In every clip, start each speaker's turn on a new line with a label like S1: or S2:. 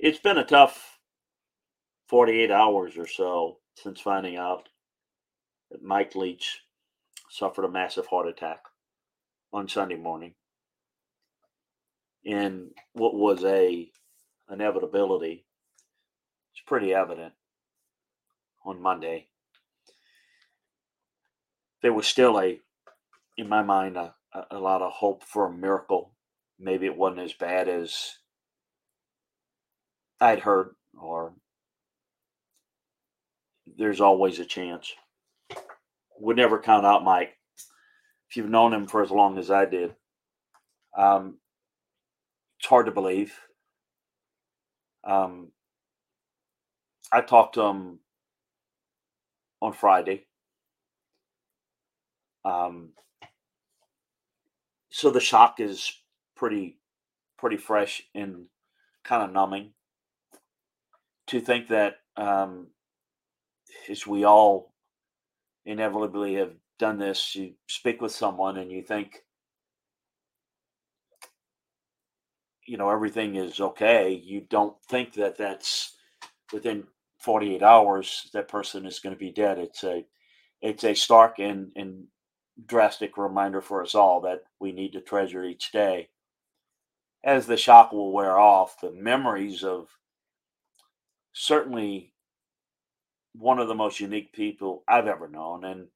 S1: it's been a tough 48 hours or so since finding out that Mike Leach suffered a massive heart attack on Sunday morning. in what was a inevitability, it's pretty evident on Monday. There was still a, in my mind, a, a lot of hope for a miracle. Maybe it wasn't as bad as I'd heard, or there's always a chance. Would never count out Mike. If you've known him for as long as I did, um, it's hard to believe. Um, I talked to him on Friday. Um, so the shock is pretty, pretty fresh and kind of numbing. To think that, um, as we all inevitably have done this, you speak with someone and you think, you know everything is okay you don't think that that's within 48 hours that person is going to be dead. It's a it's a stark and and drastic reminder for us all that we need to treasure each day. As the shock will wear off the memories of certainly one of the most unique people i've ever known and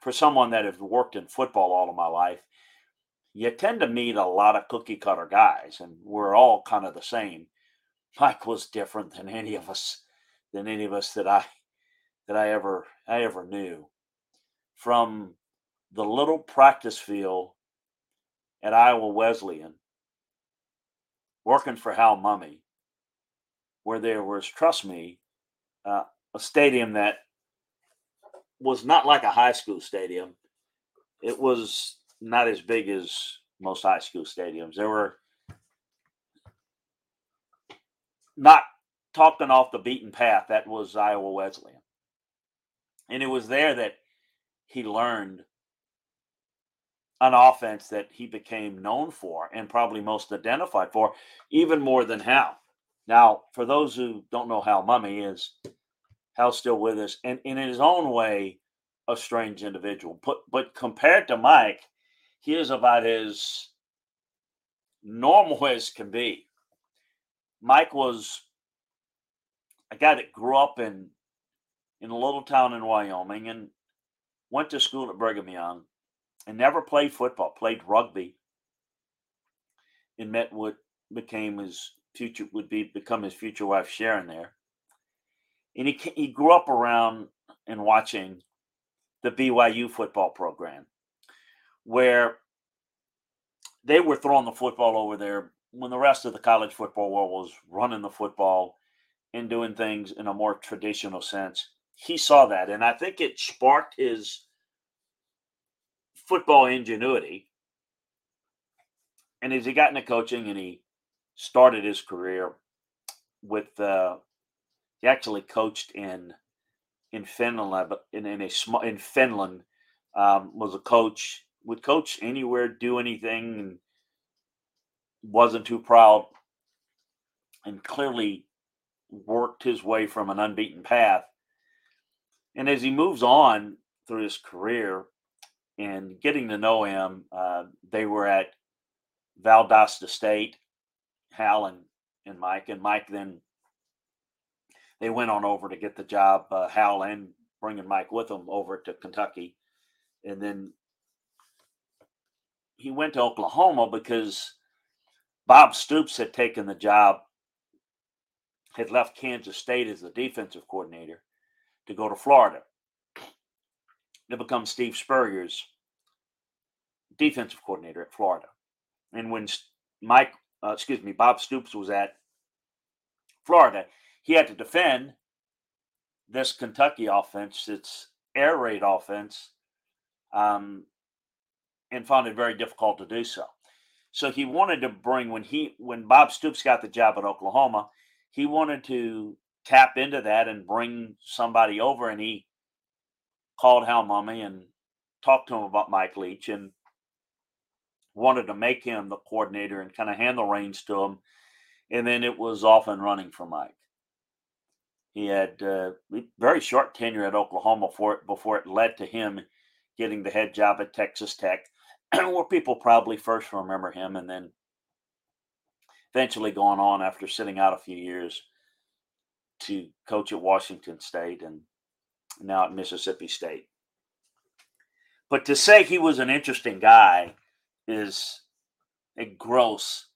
S1: for someone that has worked in football all of my life you tend to meet a lot of cookie cutter guys, and we're all kind of the same. Mike was different than any of us, than any of us that I that I ever I ever knew. From the little practice field at Iowa Wesleyan, working for Hal Mumme, where there was, trust me, uh, a stadium that was not like a high school stadium. It was not as big as most high school stadiums. There were not talking off the beaten path. That was Iowa Wesleyan. And it was there that he learned an offense that he became known for and probably most identified for, even more than Hal. Now, for those who don't know Hal Mumme is, Hal's still with us, and in his own way, a strange individual. But but compared to Mike, he is about as normal as can be. Mike was a guy that grew up in in a little town in Wyoming and went to school at Brigham Young and never played football, played rugby and met what became his future would be become his future wife Sharon there. And he he grew up around and watching the BYU football program where they were throwing the football over there when the rest of the college football world was running the football and doing things in a more traditional sense. He saw that, and I think it sparked his football ingenuity. And as he got into coaching and he started his career with, uh, he actually coached in in Finland, in, in a small in Finland, um, was a coach would coach anywhere, do anything, and wasn't too proud, and clearly worked his way from an unbeaten path. And as he moves on through his career and getting to know him, uh, they were at Valdosta State, Hal and, and Mike, and Mike then they went on over to get the job, uh, Hal and bringing Mike with them over to Kentucky. And then he went to Oklahoma because Bob Stoops had taken the job, had left Kansas State as the defensive coordinator to go to Florida to become Steve Spurrier's defensive coordinator at Florida. And when Mike, uh, excuse me, Bob Stoops was at Florida, he had to defend this Kentucky offense, its air raid offense, um, and found it very difficult to do so. So he wanted to bring when he when Bob Stoops got the job at Oklahoma, he wanted to tap into that and bring somebody over, and he called Hal Mumme and talked to him about Mike Leach and wanted to make him the coordinator and kind of hand the reins to him. and then it was off and running for Mike. He had uh, very short tenure at Oklahoma it, before it led to him getting the head job at Texas Tech, where people probably first remember him, and then eventually going on after sitting out a few years to coach at Washington State and now at Mississippi State. But to say he was an interesting guy is a gross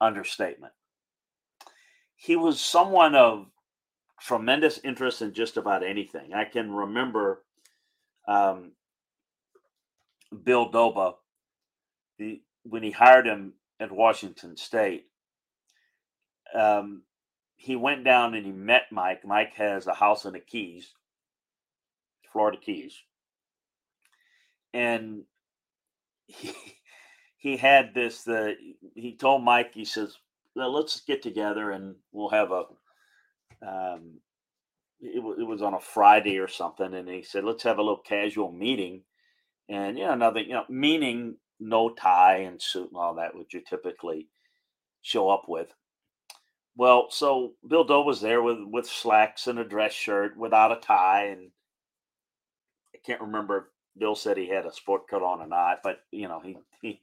S1: understatement. He was someone of tremendous interest in just about anything. I can remember um, Bill Doba, the, when he hired him at Washington State, um, he went down and he met Mike. Mike has a house in the Keys, Florida Keys, and he he had this. The he told Mike, he says, well, "Let's get together and we'll have a." Um, it, w- it was on a Friday or something, and he said, "Let's have a little casual meeting." And you know, nothing, you know, meaning no tie and suit and all that, which you typically show up with. Well, so Bill Doe was there with with slacks and a dress shirt without a tie, and I can't remember if Bill said he had a sport coat on or not, but you know he, he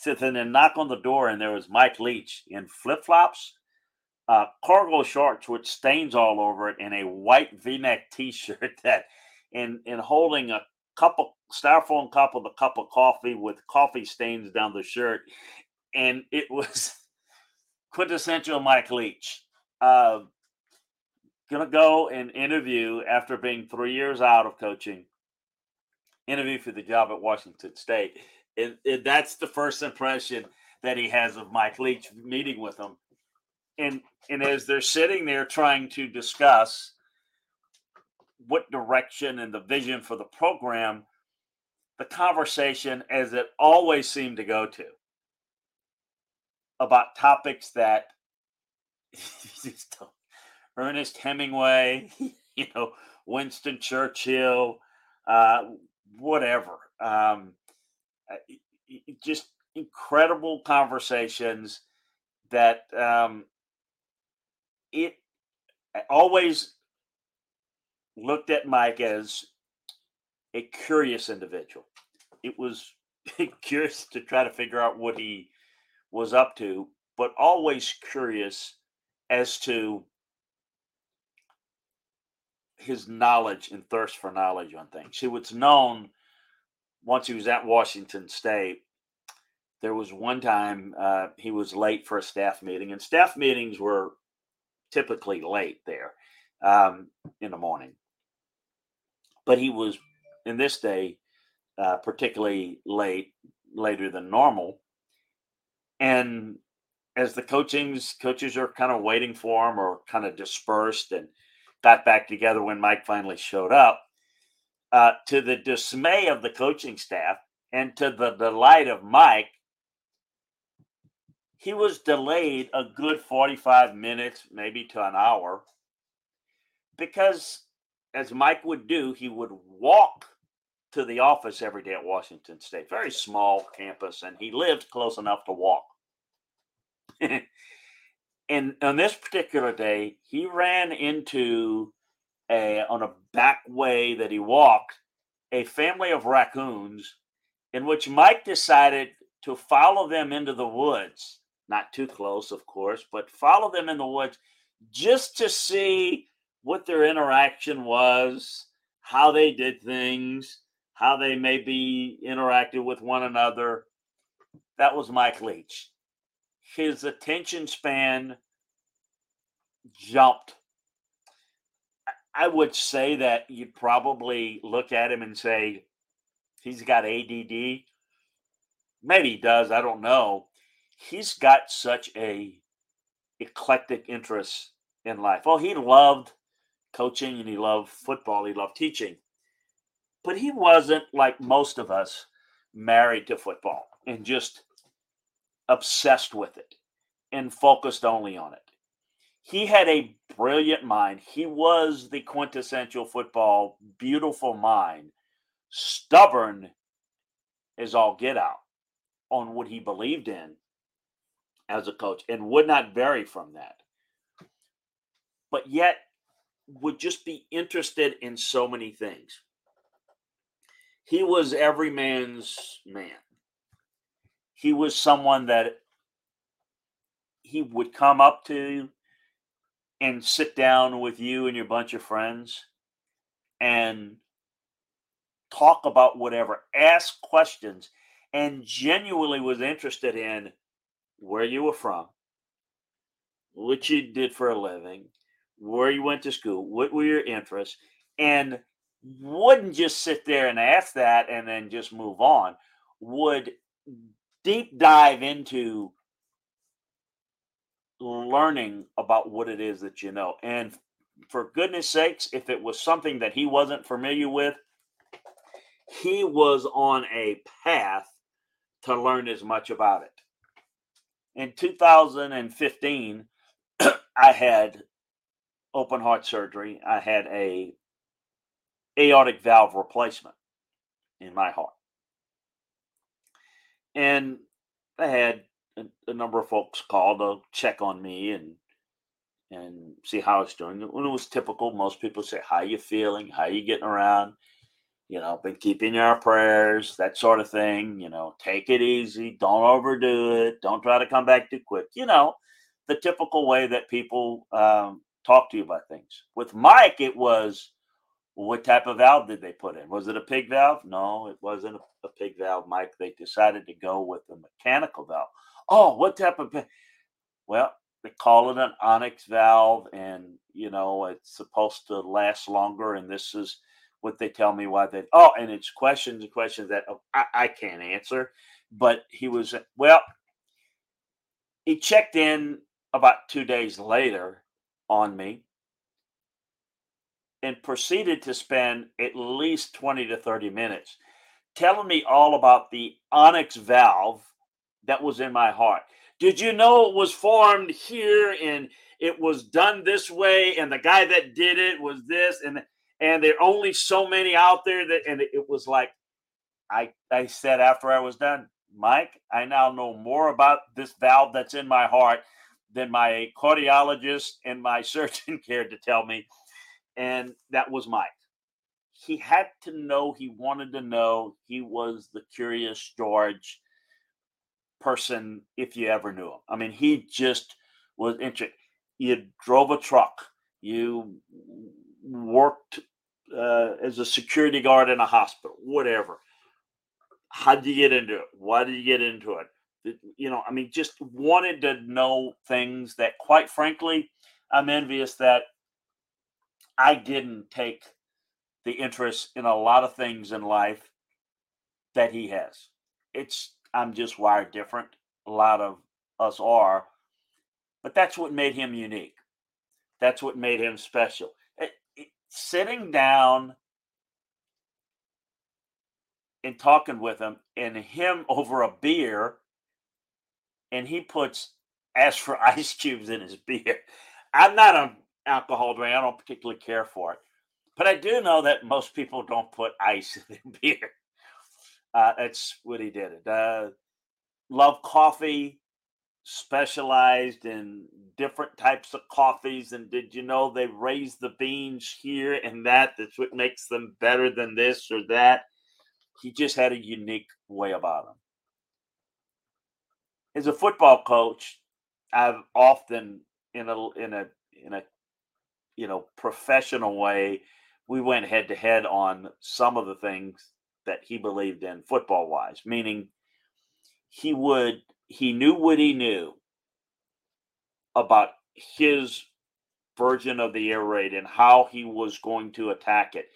S1: said and then knock on the door, and there was Mike Leach in flip flops, uh, cargo shorts with stains all over it, and a white V neck T shirt that, and and holding a cup of styrofoam cup of a cup of coffee with coffee stains down the shirt, and it was quintessential Mike Leach. Uh, gonna go and interview after being three years out of coaching. Interview for the job at Washington State. And, and that's the first impression that he has of Mike Leach meeting with him. And and as they're sitting there trying to discuss what direction and the vision for the program, the conversation, as it always seemed to go to, about topics that Ernest Hemingway, you know, Winston Churchill, uh, whatever. Um, just incredible conversations that um, it always looked at Mike as a curious individual. It was curious to try to figure out what he was up to, but always curious as to his knowledge and thirst for knowledge on things. He was known once he was at Washington State. There was one time uh, he was late for a staff meeting, and staff meetings were typically late there um, in the morning. But he was, in this day, uh, particularly late, later than normal. And as the coachings coaches are kind of waiting for him or kind of dispersed and got back together when Mike finally showed up, uh, to the dismay of the coaching staff and to the delight of Mike, he was delayed a good 45 minutes, maybe to an hour, because as Mike would do, he would walk to the office every day at Washington State. Very small campus, and he lived close enough to walk. and on this particular day, he ran into a on a back way that he walked a family of raccoons in which Mike decided to follow them into the woods. Not too close, of course, but follow them in the woods just to see what their interaction was, how they did things, how they maybe interacted with one another. That was Mike Leach. His attention span jumped. I would say that you'd probably look at him and say, he's got ADD. Maybe he does. I don't know. He's got such a eclectic interest in life. Well, he loved coaching and he loved football. He loved teaching but he wasn't like most of us married to football and just obsessed with it and focused only on it. He had a brilliant mind. He was the quintessential football, beautiful mind, stubborn as all get out on what he believed in. as a coach and would not vary from that. But yet would just be interested in so many things. He was every man's man. He was someone that he would come up to and sit down with you and your bunch of friends and talk about whatever, ask questions, and genuinely was interested in where you were from, what you did for a living, where you went to school, what were your interests, and wouldn't just sit there and ask that and then just move on, would deep dive into learning about what it is that you know. And for goodness sakes, if it was something that he wasn't familiar with, he was on a path to learn as much about it. In 2015, I had open heart surgery. I had a aortic valve replacement in my heart. And I had a, a number of folks called to check on me and and see how it's doing. When it was typical, most people say, "How you feeling? How you getting around?" You know, been keeping your prayers, that sort of thing. You know, take it easy, don't overdo it, don't try to come back too quick. You know, the typical way that people um, talk to you about things. With Mike, it was what type of valve did they put in? Was it a pig valve? No, it wasn't a, a pig valve, Mike. They decided to go with a mechanical valve. Oh, what type of? Well, they call it an On-X valve, and you know it's supposed to last longer. And this is what they tell me why they. Oh, and it's questions and questions that oh, I, I can't answer. But he was well. He checked in about two days later on me and proceeded to spend at least 20 to 30 minutes telling me all about the On-X valve that was in my heart. Did you know it was formed here and it was done this way and the guy that did it was this and and there are only so many out there that and it was like I I said after I was done, Mike, I now know more about this valve that's in my heart than my cardiologist and my surgeon cared to tell me and that was Mike. He had to know, he wanted to know. He was the curious George person if you ever knew him. I mean, he just was interested. You drove a truck, you worked uh, as a security guard in a hospital, whatever. How did you get into it? Why did you get into it? You know, I mean, just wanted to know things that, quite frankly, I'm envious that I didn't take the interest in a lot of things in life that he has. It's I'm just wired different. A lot of us are, but that's what made him unique. That's what made him special. It, it, sitting down and talking with him, and him over a beer, and he puts as for ice cubes in his beer. I'm not a alcohol drink. I don't particularly care for it. But I do know that most people don't put ice in their beer. Uh, that's what he did. Uh, love coffee, specialized in different types of coffees. And did you know they raise the beans here and that? That's what makes them better than this or that. He just had a unique way about him. As a football coach, I've often in a in a in a you know professional way we went head to head on some of the things that he believed in football wise meaning he would he knew what he knew about his version of the air raid and how he was going to attack it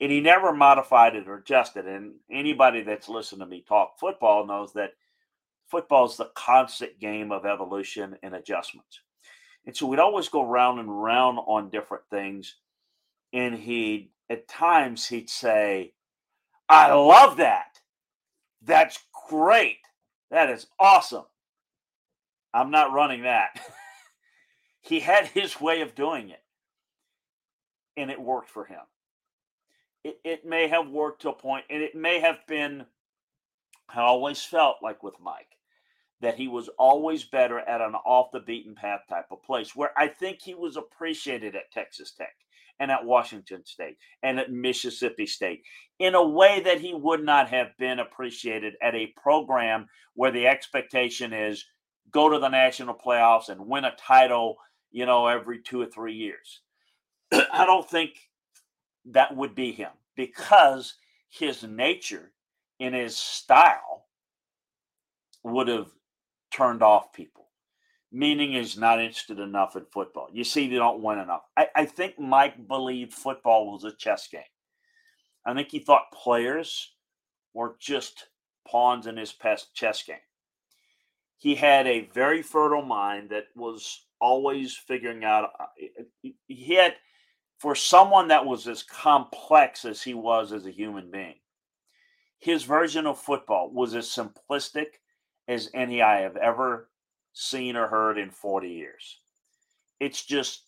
S1: and he never modified it or adjusted and anybody that's listened to me talk football knows that football is the constant game of evolution and adjustments and so we'd always go round and round on different things. And he'd, at times, he'd say, I love that. That's great. That is awesome. I'm not running that. he had his way of doing it, and it worked for him. It, it may have worked to a point, and it may have been, I always felt like with Mike, that he was always better at an off the beaten path type of place where I think he was appreciated at Texas Tech and at Washington State and at Mississippi State in a way that he would not have been appreciated at a program where the expectation is go to the national playoffs and win a title, you know, every two or three years. I don't think that would be him because his nature and his style would have turned off people, meaning he's not interested enough in football. You see, they don't win enough. I, I think Mike believed football was a chess game. I think he thought players were just pawns in his chess game. He had a very fertile mind that was always figuring out. Uh, he had, for someone that was as complex as he was as a human being, his version of football was as simplistic as any I have ever seen or heard in 40 years. It's just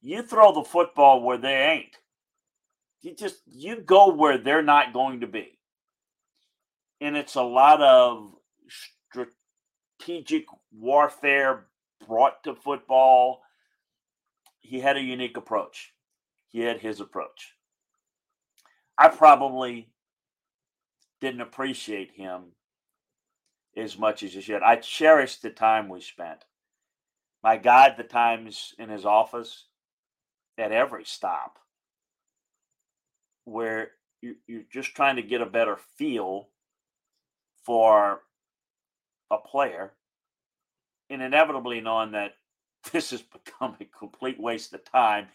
S1: you throw the football where they ain't. You just you go where they're not going to be. And it's a lot of strategic warfare brought to football. He had a unique approach. He had his approach. I probably didn't appreciate him as much as you should. I cherished the time we spent. My God, the times in his office at every stop where you, you're just trying to get a better feel for a player and inevitably knowing that this has become a complete waste of time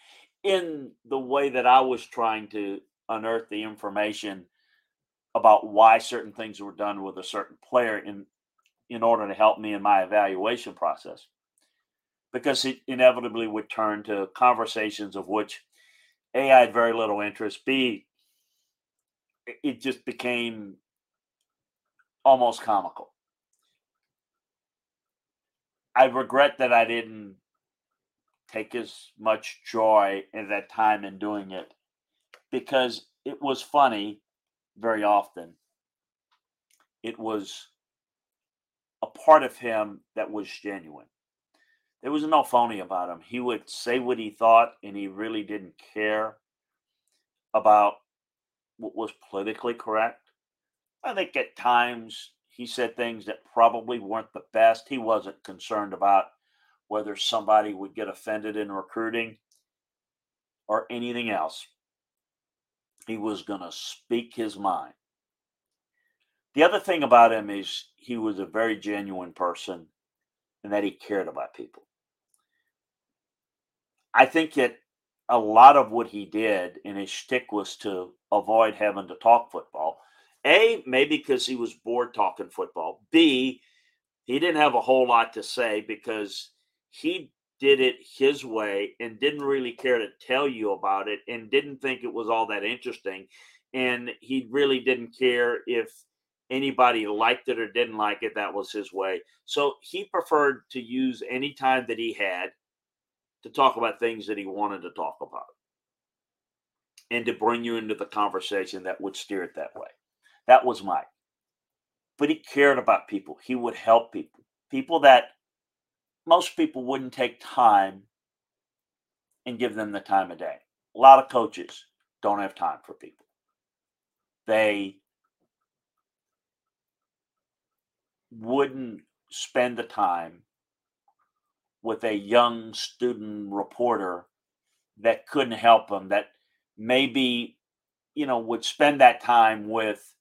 S1: in the way that I was trying to unearth the information about why certain things were done with a certain player in in order to help me in my evaluation process. Because it inevitably would turn to conversations of which a i had very little interest b it just became almost comical. I regret that i didn't take as much joy at that time in doing it because it was funny very often. It was a part of him that was genuine. There was no phony about him. He would say what he thought, and he really didn't care about what was politically correct. I think at times he said things that probably weren't the best. He wasn't concerned about whether somebody would get offended in recruiting or anything else. He was going to speak his mind. The other thing about him is he was a very genuine person and that he cared about people. I think that a lot of what he did in his shtick was to avoid having to talk football. A, maybe because he was bored talking football. B, he didn't have a whole lot to say because he did it his way and didn't really care to tell you about it and didn't think it was all that interesting. And he really didn't care if anybody liked it or didn't like it. That was his way. So he preferred to use any time that he had to talk about things that he wanted to talk about and to bring you into the conversation that would steer it that way. That was Mike. But he cared about people. He would help people, people that most people wouldn't take time and give them the time of day. A lot of coaches don't have time for people. They wouldn't spend the time with a young student reporter that couldn't help them, that maybe, you know, would spend that time with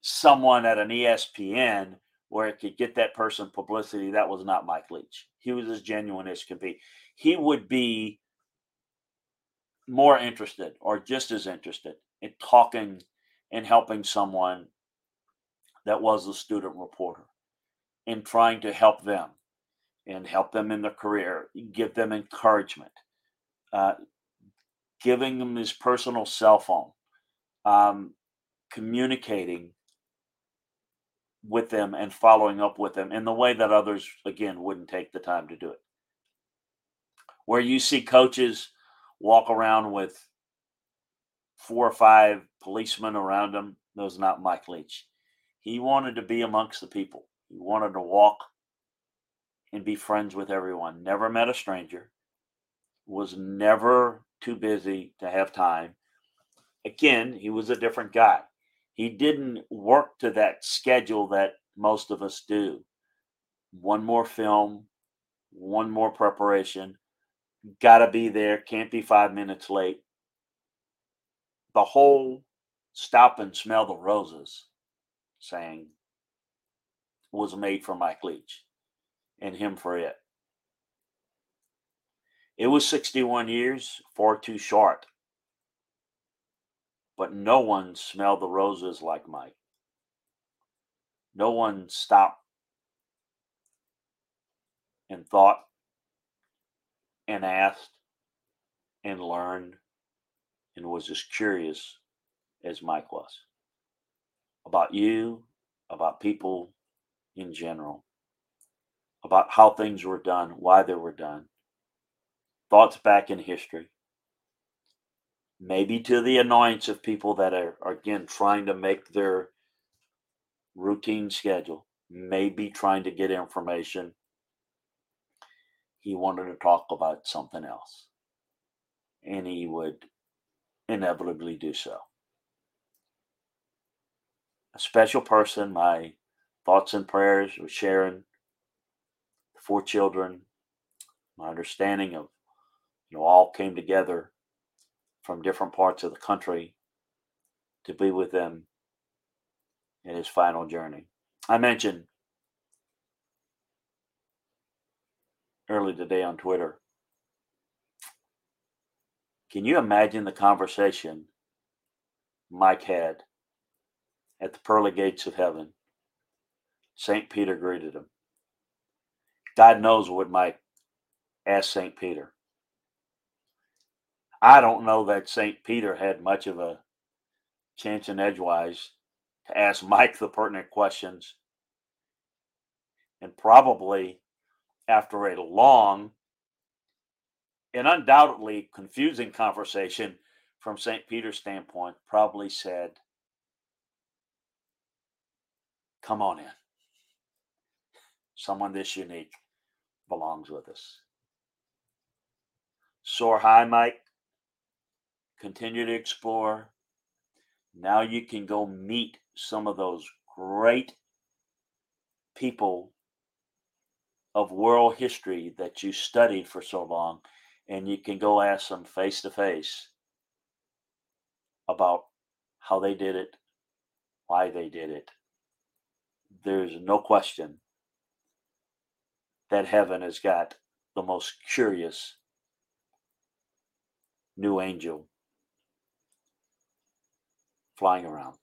S1: someone at an ESPN where it could get that person publicity. That was not Mike Leach. He was as genuine as could be. He would be more interested or just as interested in talking and helping someone that was a student reporter and trying to help them and help them in their career, give them encouragement, uh, giving them his personal cell phone, um, communicating with them and following up with them in the way that others, again, wouldn't take the time to do it. Where you see coaches walk around with four or five policemen around them, those not Mike Leach. He wanted to be amongst the people. He wanted to walk and be friends with everyone. Never met a stranger. Was never too busy to have time. Again, he was a different guy. He didn't work to that schedule that most of us do. One more film, one more preparation, got to be there, can't be five minutes late. The whole stop and smell the roses saying was made for Mike Leach and him for it. It was 61 years, far too short. But no one smelled the roses like Mike. No one stopped and thought and asked and learned and was as curious as Mike was about you, about people in general, about how things were done, why they were done, thoughts back in history, maybe to the annoyance of people that are, are again trying to make their routine schedule, maybe trying to get information he wanted to talk about something else. And he would inevitably do so. A special person, my thoughts and prayers with Sharon, the four children, my understanding of, you know, all came together from different parts of the country to be with them in his final journey. I mentioned early today on Twitter. Can you imagine the conversation Mike had at the pearly gates of heaven? St. Peter greeted him. God knows what Mike asked St. Peter. I don't know that St. Peter had much of a chance in edgewise to ask Mike the pertinent questions. And probably after a long and undoubtedly confusing conversation from St. Peter's standpoint, probably said, Come on in. Someone this unique belongs with us. Soar high, Mike. Continue to explore. Now you can go meet some of those great people of world history that you studied for so long, and you can go ask them face to face about how they did it, why they did it. There's no question that heaven has got the most curious new angel flying around.